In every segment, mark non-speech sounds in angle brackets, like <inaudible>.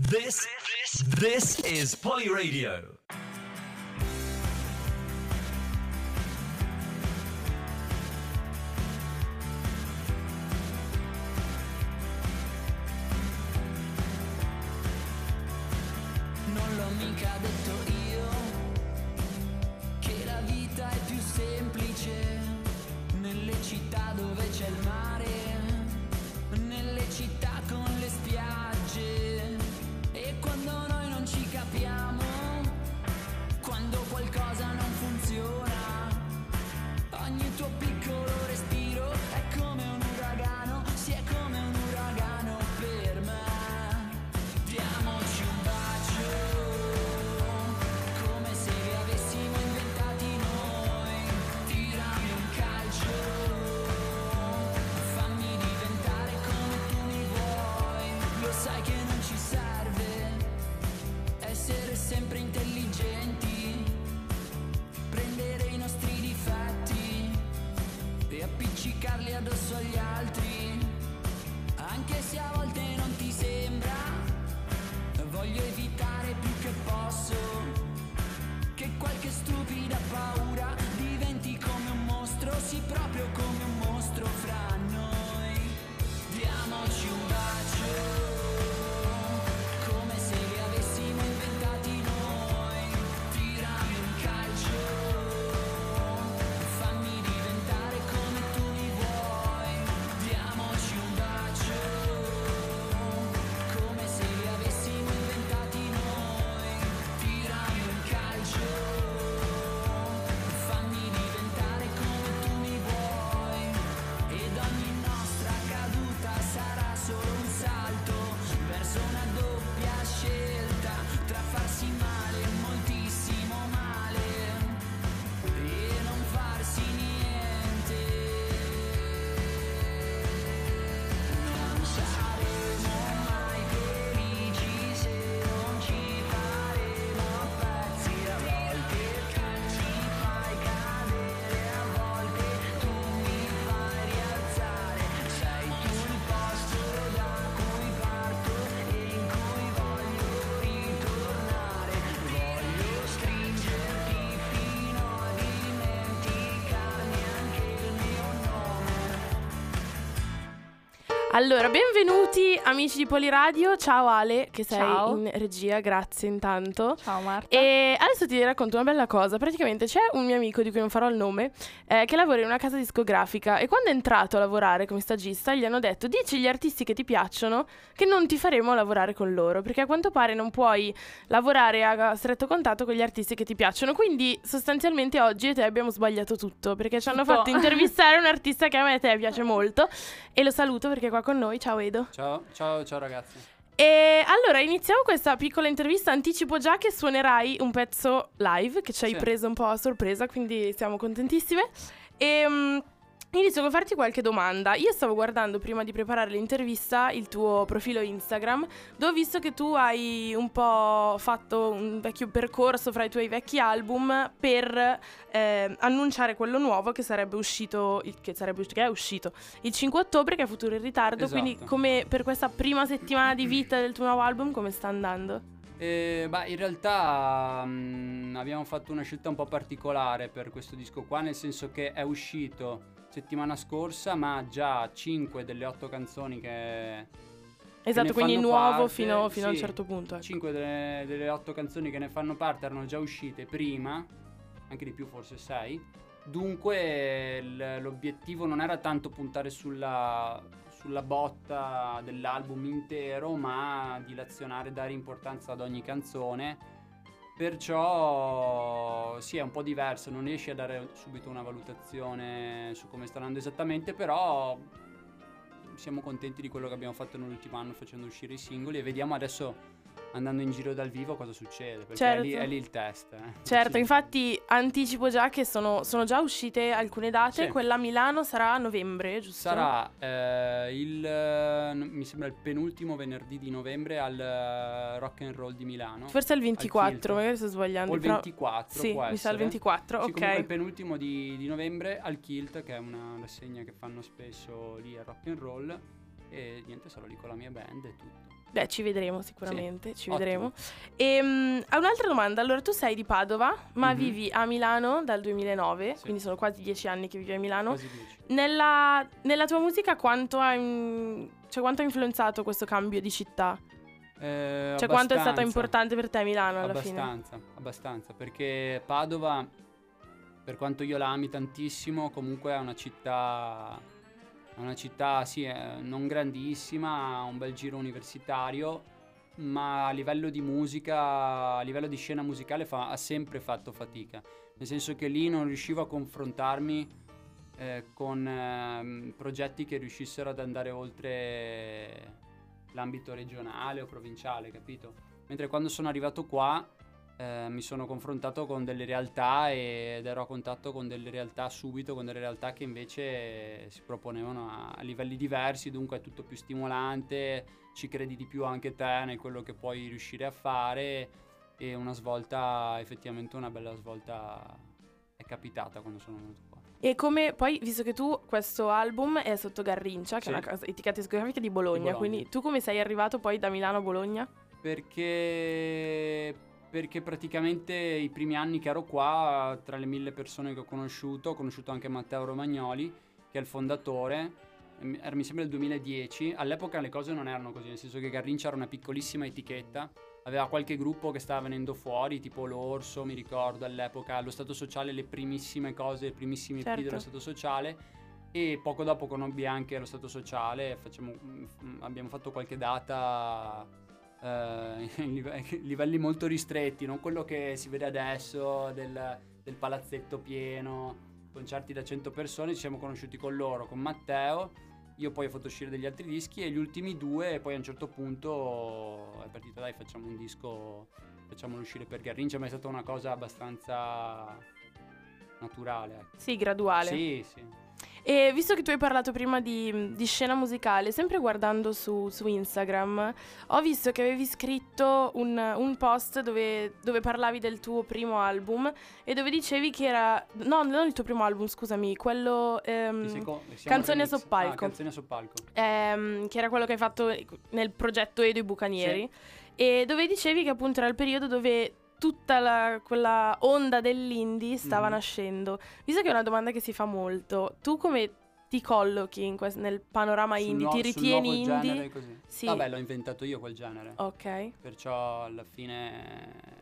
This, this, this is Poly Radio. Allora, benvenuti amici di Poliradio. Ciao Ale, che sei Ciao. in regia, grazie intanto. Ciao Marta. E adesso ti racconto una bella cosa. Praticamente c'è un mio amico di cui non farò il nome, eh, che lavora in una casa discografica. E quando è entrato a lavorare come stagista, gli hanno detto: Dici agli artisti che ti piacciono che non ti faremo lavorare con loro. Perché a quanto pare non puoi lavorare a stretto contatto con gli artisti che ti piacciono. Quindi sostanzialmente oggi e te abbiamo sbagliato tutto. Perché ci hanno fatto intervistare un artista che a me e a te piace molto. E lo saluto perché qua con noi. Ciao Edo. Ciao, ciao, ciao ragazzi. E allora iniziamo questa piccola intervista. Anticipo già che suonerai un pezzo live che ci hai Sì. preso un po' a sorpresa, quindi siamo contentissime. E mm, inizio con farti qualche domanda. Io stavo guardando prima di preparare l'intervista il tuo profilo Instagram, dove ho visto che tu hai un po' fatto un vecchio percorso fra i tuoi vecchi album per eh, annunciare quello nuovo che sarebbe uscito, il- che, sarebbe che è uscito il 5 ottobre, che è futuro in ritardo. Esatto. Quindi, come per questa prima settimana di vita del tuo nuovo album, come sta andando? Eh, beh, in realtà mm, abbiamo fatto una scelta un po' particolare per questo disco qua, nel senso che è uscito settimana scorsa, ma già 5 delle 8 canzoni che... Esatto, ne quindi nuovo parte, fino, fino a un sì. certo punto. ecco. 5 delle, delle 8 canzoni che ne fanno parte erano già uscite prima, anche di più forse 6. Dunque l- l'obiettivo non era tanto puntare sulla, sulla botta dell'album intero, ma dilazionare, dare importanza ad ogni canzone. Perciò sì, è un po' diverso, non riesci a dare subito una valutazione su come sta andando esattamente, però siamo contenti di quello che abbiamo fatto nell'ultimo anno facendo uscire i singoli e vediamo adesso andando in giro dal vivo cosa succede, perché è, lì, Certo. è lì il test. eh. Certo, Sì. infatti anticipo già che sono, sono già uscite alcune date. Sì. Quella a Milano sarà a novembre, giusto? Sarà eh, il, mi sembra il penultimo venerdì di novembre al eh, Rock and Roll di Milano. Forse il Al 24, Filtro. magari sto sbagliando. O il però- 24 Sì, può mi sa il essere. 24, Sì, ok. comunque il penultimo di, di novembre al Kilt, che è una rassegna che fanno spesso lì a Rock and Roll. E niente, sarò lì con la mia band e tutto. Beh, ci vedremo sicuramente, ci ottimo. vedremo. E, ha un'altra domanda, allora tu sei di Padova, ma Mhm. vivi a Milano dal 2009, Sì. quindi sono quasi dieci anni che vivi a Milano. Nella, nella tua musica quanto ha, cioè, quanto ha influenzato questo cambio di città? Eh, Cioè quanto è stato abbastanza. importante per te Milano alla fine? abbastanza, abbastanza, perché Padova, per quanto io la ami tantissimo, comunque è una città, è una città sì, è non grandissima, ha un bel giro universitario, ma a livello di musica, a livello di scena musicale fa- ha sempre fatto fatica, nel senso che lì non riuscivo a confrontarmi eh, con ehm, progetti che riuscissero ad andare oltre l'ambito regionale o provinciale, capito? Mentre quando sono arrivato qua eh, mi sono confrontato con delle realtà ed ero a contatto con delle realtà subito, con delle realtà che invece si proponevano a, a livelli diversi, dunque è tutto più stimolante, ci credi di più anche te nel quello che puoi riuscire a fare e una svolta, effettivamente una bella svolta è capitata quando sono venuto qua. E come poi, visto che tu questo album è sotto Garrincia, che Sì. è una etichetta discografica di Bologna, Di Bologna. quindi tu come sei arrivato poi da Milano a Bologna? Perché, perché praticamente i primi anni che ero qua, tra le mille persone che ho conosciuto, ho conosciuto anche Matteo Romagnoli, che è il fondatore. Era mi sembra il 2010. All'epoca le cose non erano così, nel senso che Garrincia era una piccolissima etichetta. Aveva qualche gruppo che stava venendo fuori, tipo l'Orso, mi ricordo all'epoca, lo Stato Sociale, le primissime cose, le primissime Certo. Dello Stato Sociale. E poco dopo conobbi anche lo Stato Sociale, facciamo- mm, abbiamo fatto qualche data eh, <laughs> in live- livelli molto ristretti, non quello che si vede adesso del, del palazzetto pieno, concerti da 100 persone, ci siamo conosciuti con loro, con Matteo, io poi ho fatto uscire degli altri dischi e gli ultimi due e poi a un certo punto è partito dai facciamolo un disco, facciamolo uscire per Garrincia, ma è stata una cosa abbastanza naturale. ecco. Sì, graduale. Sì, sì. E visto che tu hai parlato prima di, di scena musicale, sempre guardando su, su Instagram, ho visto che avevi scritto un, un post dove, dove parlavi del tuo primo album e dove dicevi che era... No, non il tuo primo album, scusami, quello... ehm, siamo Canzoni a soppalco. Ah, canzoni a soppalco. ehm, che era quello che hai fatto nel progetto Edo i Bucanieri, e dove dicevi che appunto era il periodo dove tutta la- quella onda dell'indie stava Mhm. nascendo. Visto che è una domanda che si fa molto, tu come ti collochi quest- nel panorama Sul indie? nuo- ti ritieni indie? genere così. Sì. Vabbè, l'ho inventato io quel genere. Ok, Perciò alla fine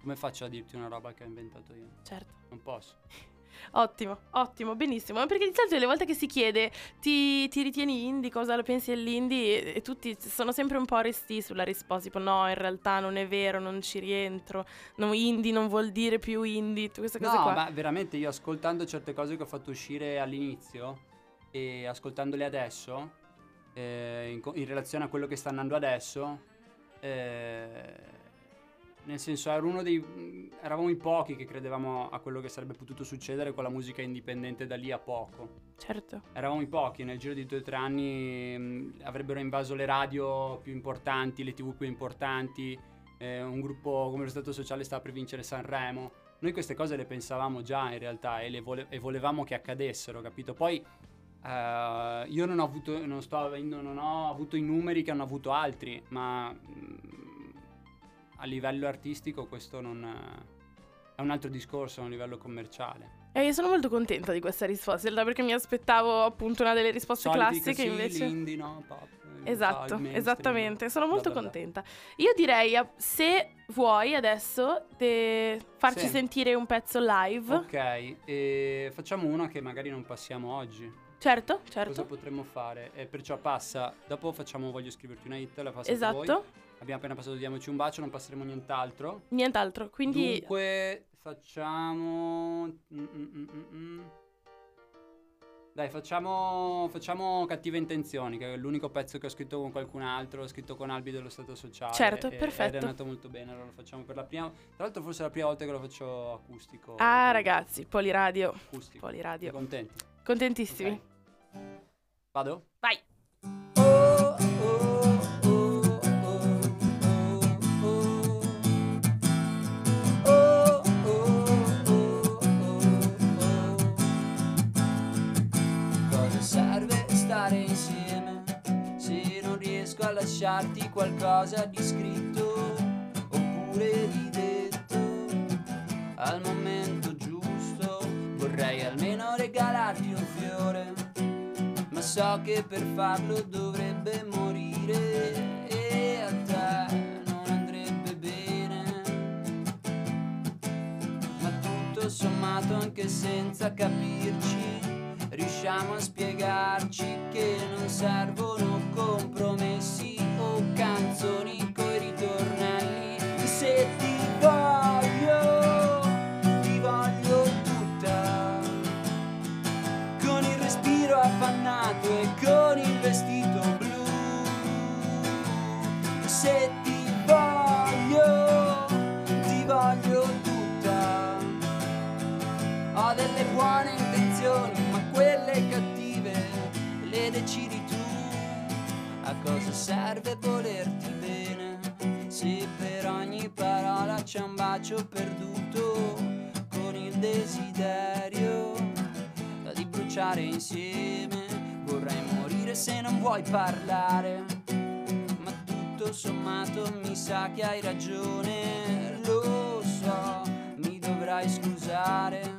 come faccio a dirti una roba che ho inventato io? certo. Non posso. <laughs> Ottimo, ottimo, benissimo. Perché di solito le volte che si chiede ti, ti ritieni indie, cosa lo pensi dell'indie, e, e tutti sono sempre un po' resti sulla risposta, tipo no, in realtà non è vero, non ci rientro, no, indie non vuol dire più indie, queste cose No, qua. ma veramente io ascoltando certe cose che ho fatto uscire all'inizio e ascoltandole adesso, eh, in, in relazione a quello che sta andando adesso, eh, nel senso dei, eravamo in pochi che credevamo a quello che sarebbe potuto succedere con la musica indipendente da lì a poco. Certo. Eravamo in pochi, nel giro di due o tre anni mh, avrebbero invaso le radio più importanti, le tv più importanti, eh, un gruppo come lo Stato Sociale stava per vincere Sanremo. Noi queste cose le pensavamo già in realtà e, le vole- e volevamo che accadessero, capito? Poi eh, io non ho, avuto, non, sto avendo, non ho avuto i numeri che hanno avuto altri, ma mh, a livello artistico questo non... È un altro discorso, a un livello commerciale. E io sono molto contenta di questa risposta, in realtà perché mi aspettavo appunto una delle risposte Soliti classiche così, invece... l'indie, no? Pop, eh, Esatto, mainstream, esattamente, sono molto bla, bla. contenta. Io direi, eh, se vuoi adesso, de- farci Sì. sentire un pezzo live. Ok, e facciamo una che magari non passiamo oggi. Certo, Cosa certo. potremmo fare? E perciò passa, dopo facciamo Voglio scriverti una hit, la passate voi. Esatto, Abbiamo appena passato Diamoci un bacio, non passeremo nient'altro. nient'altro. Quindi Dunque facciamo... mm, mm, mm, mm, mm. Dai, facciamo, facciamo Cattive Intenzioni, che è l'unico pezzo che ho scritto con qualcun altro, ho scritto con Albi dello Stato Sociale. Certo, e- Ed perfetto. è andato molto bene, allora lo facciamo per la prima... Tra l'altro forse è la prima volta che lo faccio acustico. Ah, ragazzi, Poliradio. Acustico. Poliradio. Contenti? Contentissimi. Ok. Vado? Vai. Lasciarti qualcosa di scritto oppure di detto. Al momento giusto vorrei almeno regalarti un fiore ma so che per farlo dovrebbe morire e a te non andrebbe bene. Ma tutto sommato anche senza capirci riusciamo a spiegarci che non servono compromessi canzoni coi ritornelli se ti parlare, ma tutto sommato mi sa che hai ragione. Lo so, mi dovrai scusare.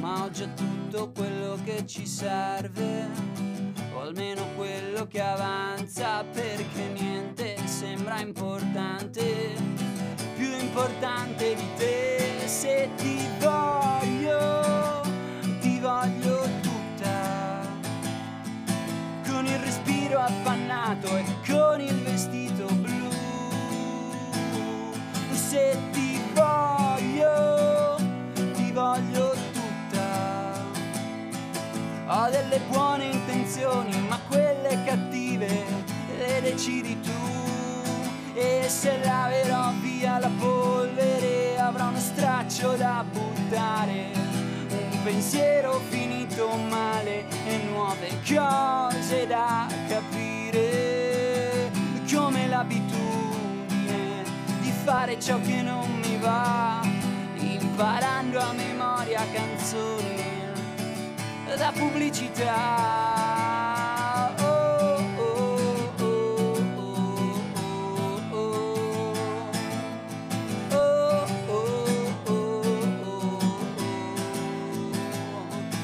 Ma ho già tutto quello che ci serve, o almeno quello che avanza, perché niente sembra importante, più importante di te, se ti voglio, ti voglio il respiro affannato e con il vestito blu, se ti voglio, ti voglio tutta. Ho delle buone intenzioni, ma quelle cattive le decidi tu. E se laverò via la polvere avrò uno straccio da buttare. Un pensiero finito male e nuove cose da capire. Come l'abitudine di fare ciò che non mi va, imparando a memoria canzoni da pubblicità.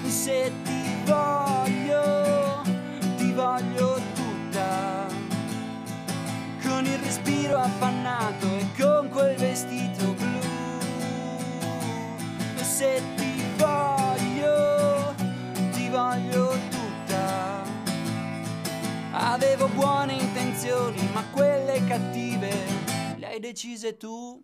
Se ti voglio, affannato e con quel vestito blu. Se ti voglio, ti voglio tutta. Avevo buone intenzioni, ma quelle cattive le hai decise tu.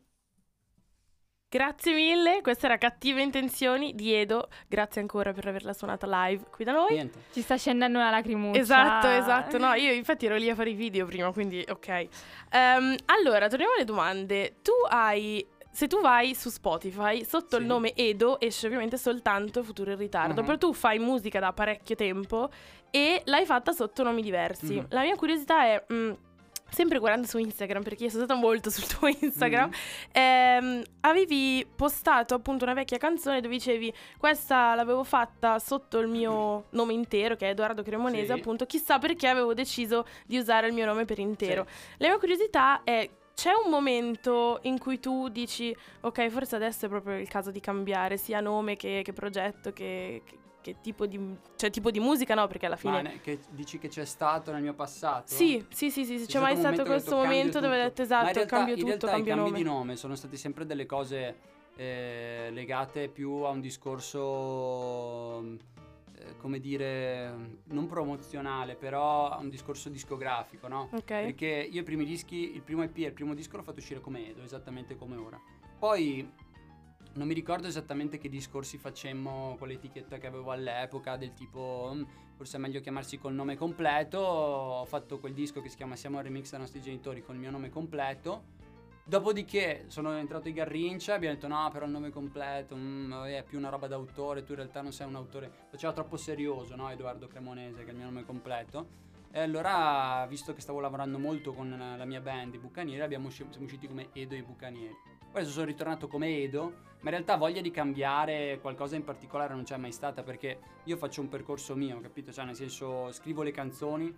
Grazie mille, questa era Cattive Intenzioni di Edo. Grazie ancora per averla suonata live qui da noi. Niente. Ci sta scendendo una lacrimuccia. Esatto, esatto. No, io infatti ero lì a fare i video prima, quindi ok. Ehm, allora, torniamo alle domande. Tu hai. Se tu vai su Spotify, sotto Sì. il nome Edo esce ovviamente soltanto Futuro in ritardo. Mhm. Però tu fai musica da parecchio tempo e l'hai fatta sotto nomi diversi. Mhm. La mia curiosità è. mm, sempre guardando su Instagram, perché io sono stata molto sul tuo Instagram. Mhm. Ehm, avevi postato appunto una vecchia canzone dove dicevi questa l'avevo fatta sotto il mio nome intero che è Edoardo Cremonese Sì. appunto chissà perché avevo deciso di usare il mio nome per intero la mia curiosità è c'è un momento in cui tu dici ok forse adesso è proprio il caso di cambiare sia nome che, che progetto che, che- che tipo di cioè tipo di musica no perché alla Ma fine ne- che dici che c'è stato nel mio passato? sì sì sì sì, c'è stato mai stato ho questo momento dove hai tutto. detto Ma in esatto realtà- cambio in tutto realtà cambio i cambi nome di nome sono state sempre delle cose eh, legate più a un discorso, eh, come dire, non promozionale, però a un discorso discografico, no? ok Perché io i primi dischi, il primo EP e il primo disco l'ho fatto uscire come Edo, esattamente come ora. Poi non mi ricordo esattamente che discorsi facemmo con l'etichetta che avevo all'epoca, del tipo "Mm, forse è meglio chiamarsi col nome completo. Ho fatto quel disco che si chiama Siamo al remix dai nostri genitori col mio nome completo. Dopodiché sono entrato in Garrincia abbiamo detto no, però il nome completo mm, è più una roba d'autore, tu in realtà non sei un autore. Faceva troppo serioso, no? Edoardo Cremonese, che è il mio nome completo. E allora, visto che stavo lavorando molto con la mia band, i Bucanieri, abbiamo siamo usciti come Edo e i Bucanieri. Poi adesso sono ritornato come Edo, ma in realtà voglia di cambiare qualcosa in particolare non c'è mai stata perché io faccio un percorso mio, capito? Cioè, nel senso, scrivo le canzoni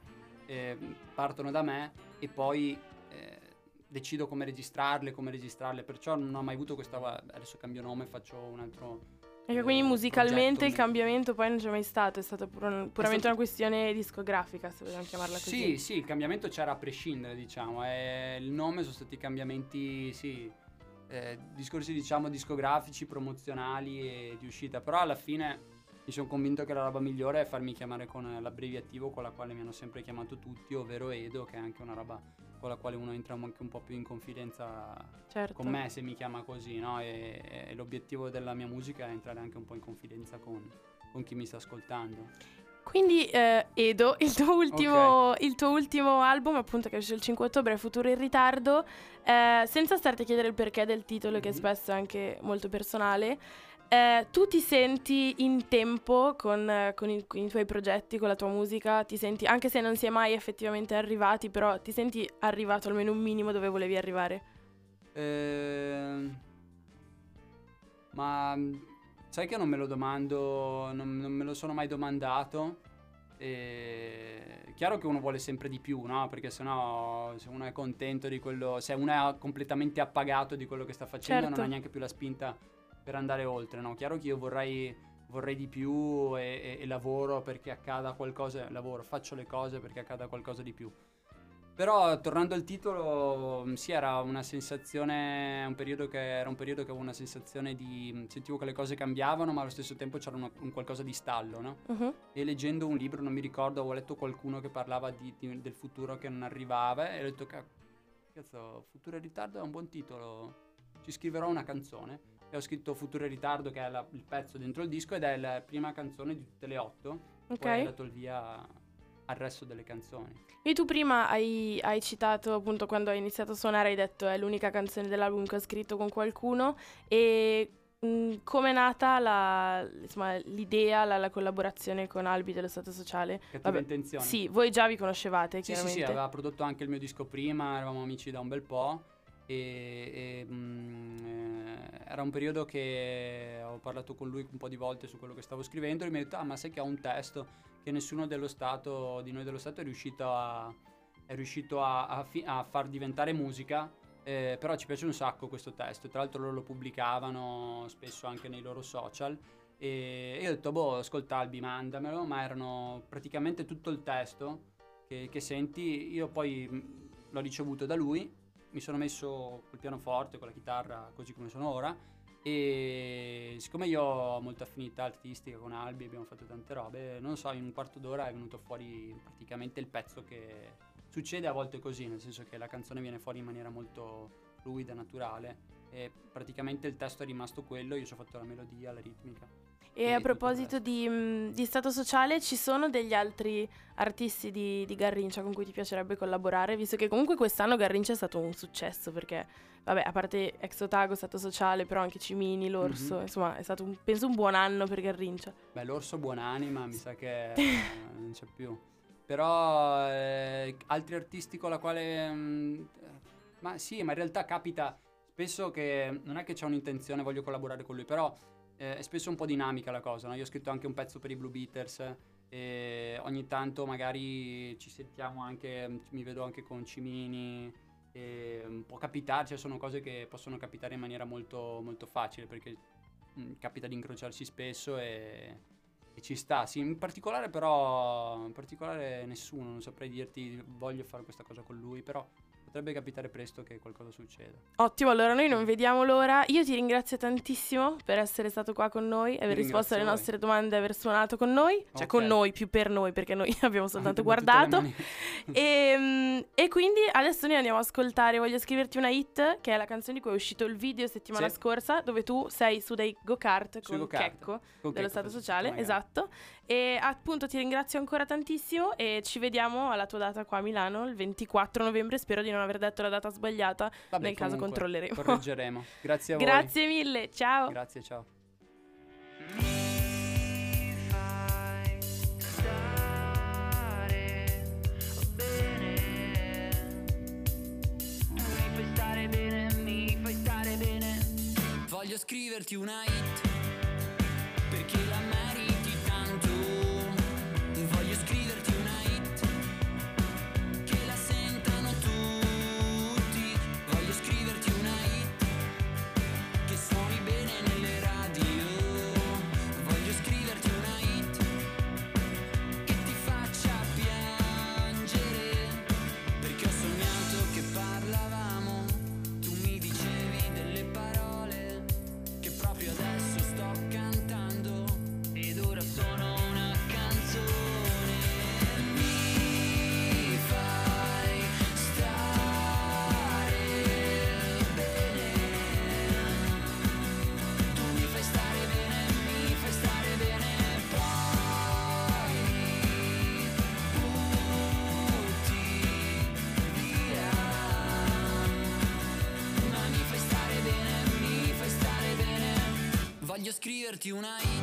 eh, partono da me e poi eh, decido come registrarle, come registrarle, perciò non ho mai avuto questa, adesso cambio nome, faccio un altro... Eh, quindi musicalmente il cambiamento poi non c'è mai stato, è stata pur- puramente stato- una questione discografica, se vogliamo chiamarla così. Sì, sì, il cambiamento c'era a prescindere, diciamo. eh, il nome sono stati cambiamenti, sì, eh, discorsi, diciamo, discografici, promozionali e di uscita. Però alla fine mi sono convinto che la roba migliore è farmi chiamare con l'abbreviativo con la quale mi hanno sempre chiamato tutti, ovvero Edo, che è anche una roba con la quale uno entra anche un po' più in confidenza certo. con me se mi chiama così, no? E, e l'obiettivo della mia musica è entrare anche un po' in confidenza con, con chi mi sta ascoltando. Quindi eh, Edo, <laughs> il tuo, ultimo, il tuo ultimo album, appunto che esce il 5 ottobre, è Futuro in ritardo, eh, senza starti a chiedere il perché del titolo, che Mhm. spesso è anche molto personale, eh, tu ti senti in tempo con, eh, con i, con i tuoi progetti, con la tua musica, ti senti, anche se non si è mai effettivamente arrivati, però ti senti arrivato almeno un minimo dove volevi arrivare? Ehm, ma mh, sai che non me lo domando, non, non me lo sono mai domandato. E... Chiaro che uno vuole sempre di più, no? Perché sennò se uno è contento di quello, se uno è completamente appagato di quello che sta facendo, Certo. non ha neanche più la spinta per andare oltre, no? Chiaro che io vorrei, vorrei di più e, e- e lavoro perché accada qualcosa, lavoro, faccio le cose perché accada qualcosa di più. Però tornando al titolo, mh, sì, era una sensazione, un periodo che, era un periodo che avevo una sensazione di, mh, sentivo che le cose cambiavano, ma allo stesso tempo c'era una- un qualcosa di stallo, no? Mhm. E leggendo un libro, non mi ricordo, avevo letto qualcuno che parlava di- di- del futuro che non arrivava e ho detto, "Ca- cazzo, Futuro in ritardo è un buon titolo, ci scriverò una canzone. E ho scritto Futuro in ritardo, che è la- il pezzo dentro il disco, ed è la prima canzone di tutte le otto. Poi ho Ok. dato il via al resto delle canzoni. E tu prima hai, hai citato appunto quando hai iniziato a suonare, hai detto è l'unica canzone dell'album che ho scritto con qualcuno e mh, come è nata la- insomma, l'idea, la, la collaborazione con Albi dello Stato Sociale? Cattiva Vabbè, intenzione. Sì, voi già vi conoscevate Sì, sì, sì, aveva prodotto anche il mio disco prima, eravamo amici da un bel po'. E, e, mm, eh, era un periodo che ho parlato con lui un po' di volte su quello che stavo scrivendo e mi ha detto: Ah, ma sai che ha un testo che nessuno dello Stato, di noi dello Stato è riuscito a, è riuscito a, a fi- a far diventare musica. eh, però ci piace un sacco questo testo. Tra l'altro loro lo pubblicavano spesso anche nei loro social. E io ho detto, boh, ascolta Albi, mandamelo, ma erano praticamente tutto il testo che, che senti. Io poi mh, l'ho ricevuto da lui, mi sono messo col pianoforte, con la chitarra, così come sono ora. E siccome io ho molta affinità artistica con Albi, abbiamo fatto tante robe, non so, in un quarto d'ora è venuto fuori praticamente il pezzo che succede a volte così, nel senso che la canzone viene fuori in maniera molto fluida, naturale. E praticamente il testo è rimasto quello, io ci ho fatto la melodia, la ritmica. E a proposito di, mh, di Stato Sociale, ci sono degli altri artisti di, di Garrincia con cui ti piacerebbe collaborare? Visto che comunque quest'anno Garrincia è stato un successo perché, vabbè, a parte Ex Otago, Stato Sociale, però anche Cimini, L'Orso, Mhm. insomma, è stato un- penso un buon anno per Garrincia. Beh, l'orso buonanima mi sa che <laughs> non c'è più. Però eh, altri artisti con la quale... mm, eh, ma sì, ma in realtà capita spesso che non è che c'è un'intenzione, voglio collaborare con lui, però eh, è spesso un po' dinamica la cosa, no? Io ho scritto anche un pezzo per i Blue Beaters e ogni tanto magari ci sentiamo anche, mi vedo anche con Cimini e può capitare, cioè sono cose che possono capitare in maniera molto, molto facile perché mm, capita di incrociarsi spesso e, e ci sta. Sì, in particolare però, in particolare nessuno, non saprei dirti voglio fare questa cosa con lui, però potrebbe capitare presto che qualcosa succeda. Ottimo, allora noi non vediamo l'ora. Io ti ringrazio tantissimo per essere stato qua con noi, aver risposto alle nostre domande, aver suonato con noi, cioè Ok. con noi, più per noi, perché noi <laughs> abbiamo soltanto guardato. <laughs> E, mm, e quindi adesso noi andiamo a ascoltare Voglio scriverti una hit, che è la canzone di cui è uscito il video settimana Sì. scorsa, dove tu sei su dei go-kart Sui con go-kart. Checco con dello Checco Stato Sociale, una esatto. E appunto ti ringrazio ancora tantissimo e ci vediamo alla tua data qua a Milano il 24 novembre. Spero di non aver detto la data sbagliata. Vabbè, nel caso controlleremo. Correggeremo. <laughs> Grazie a voi. Grazie mille, ciao. Grazie, ciao. Voglio scriverti una hit scriverti una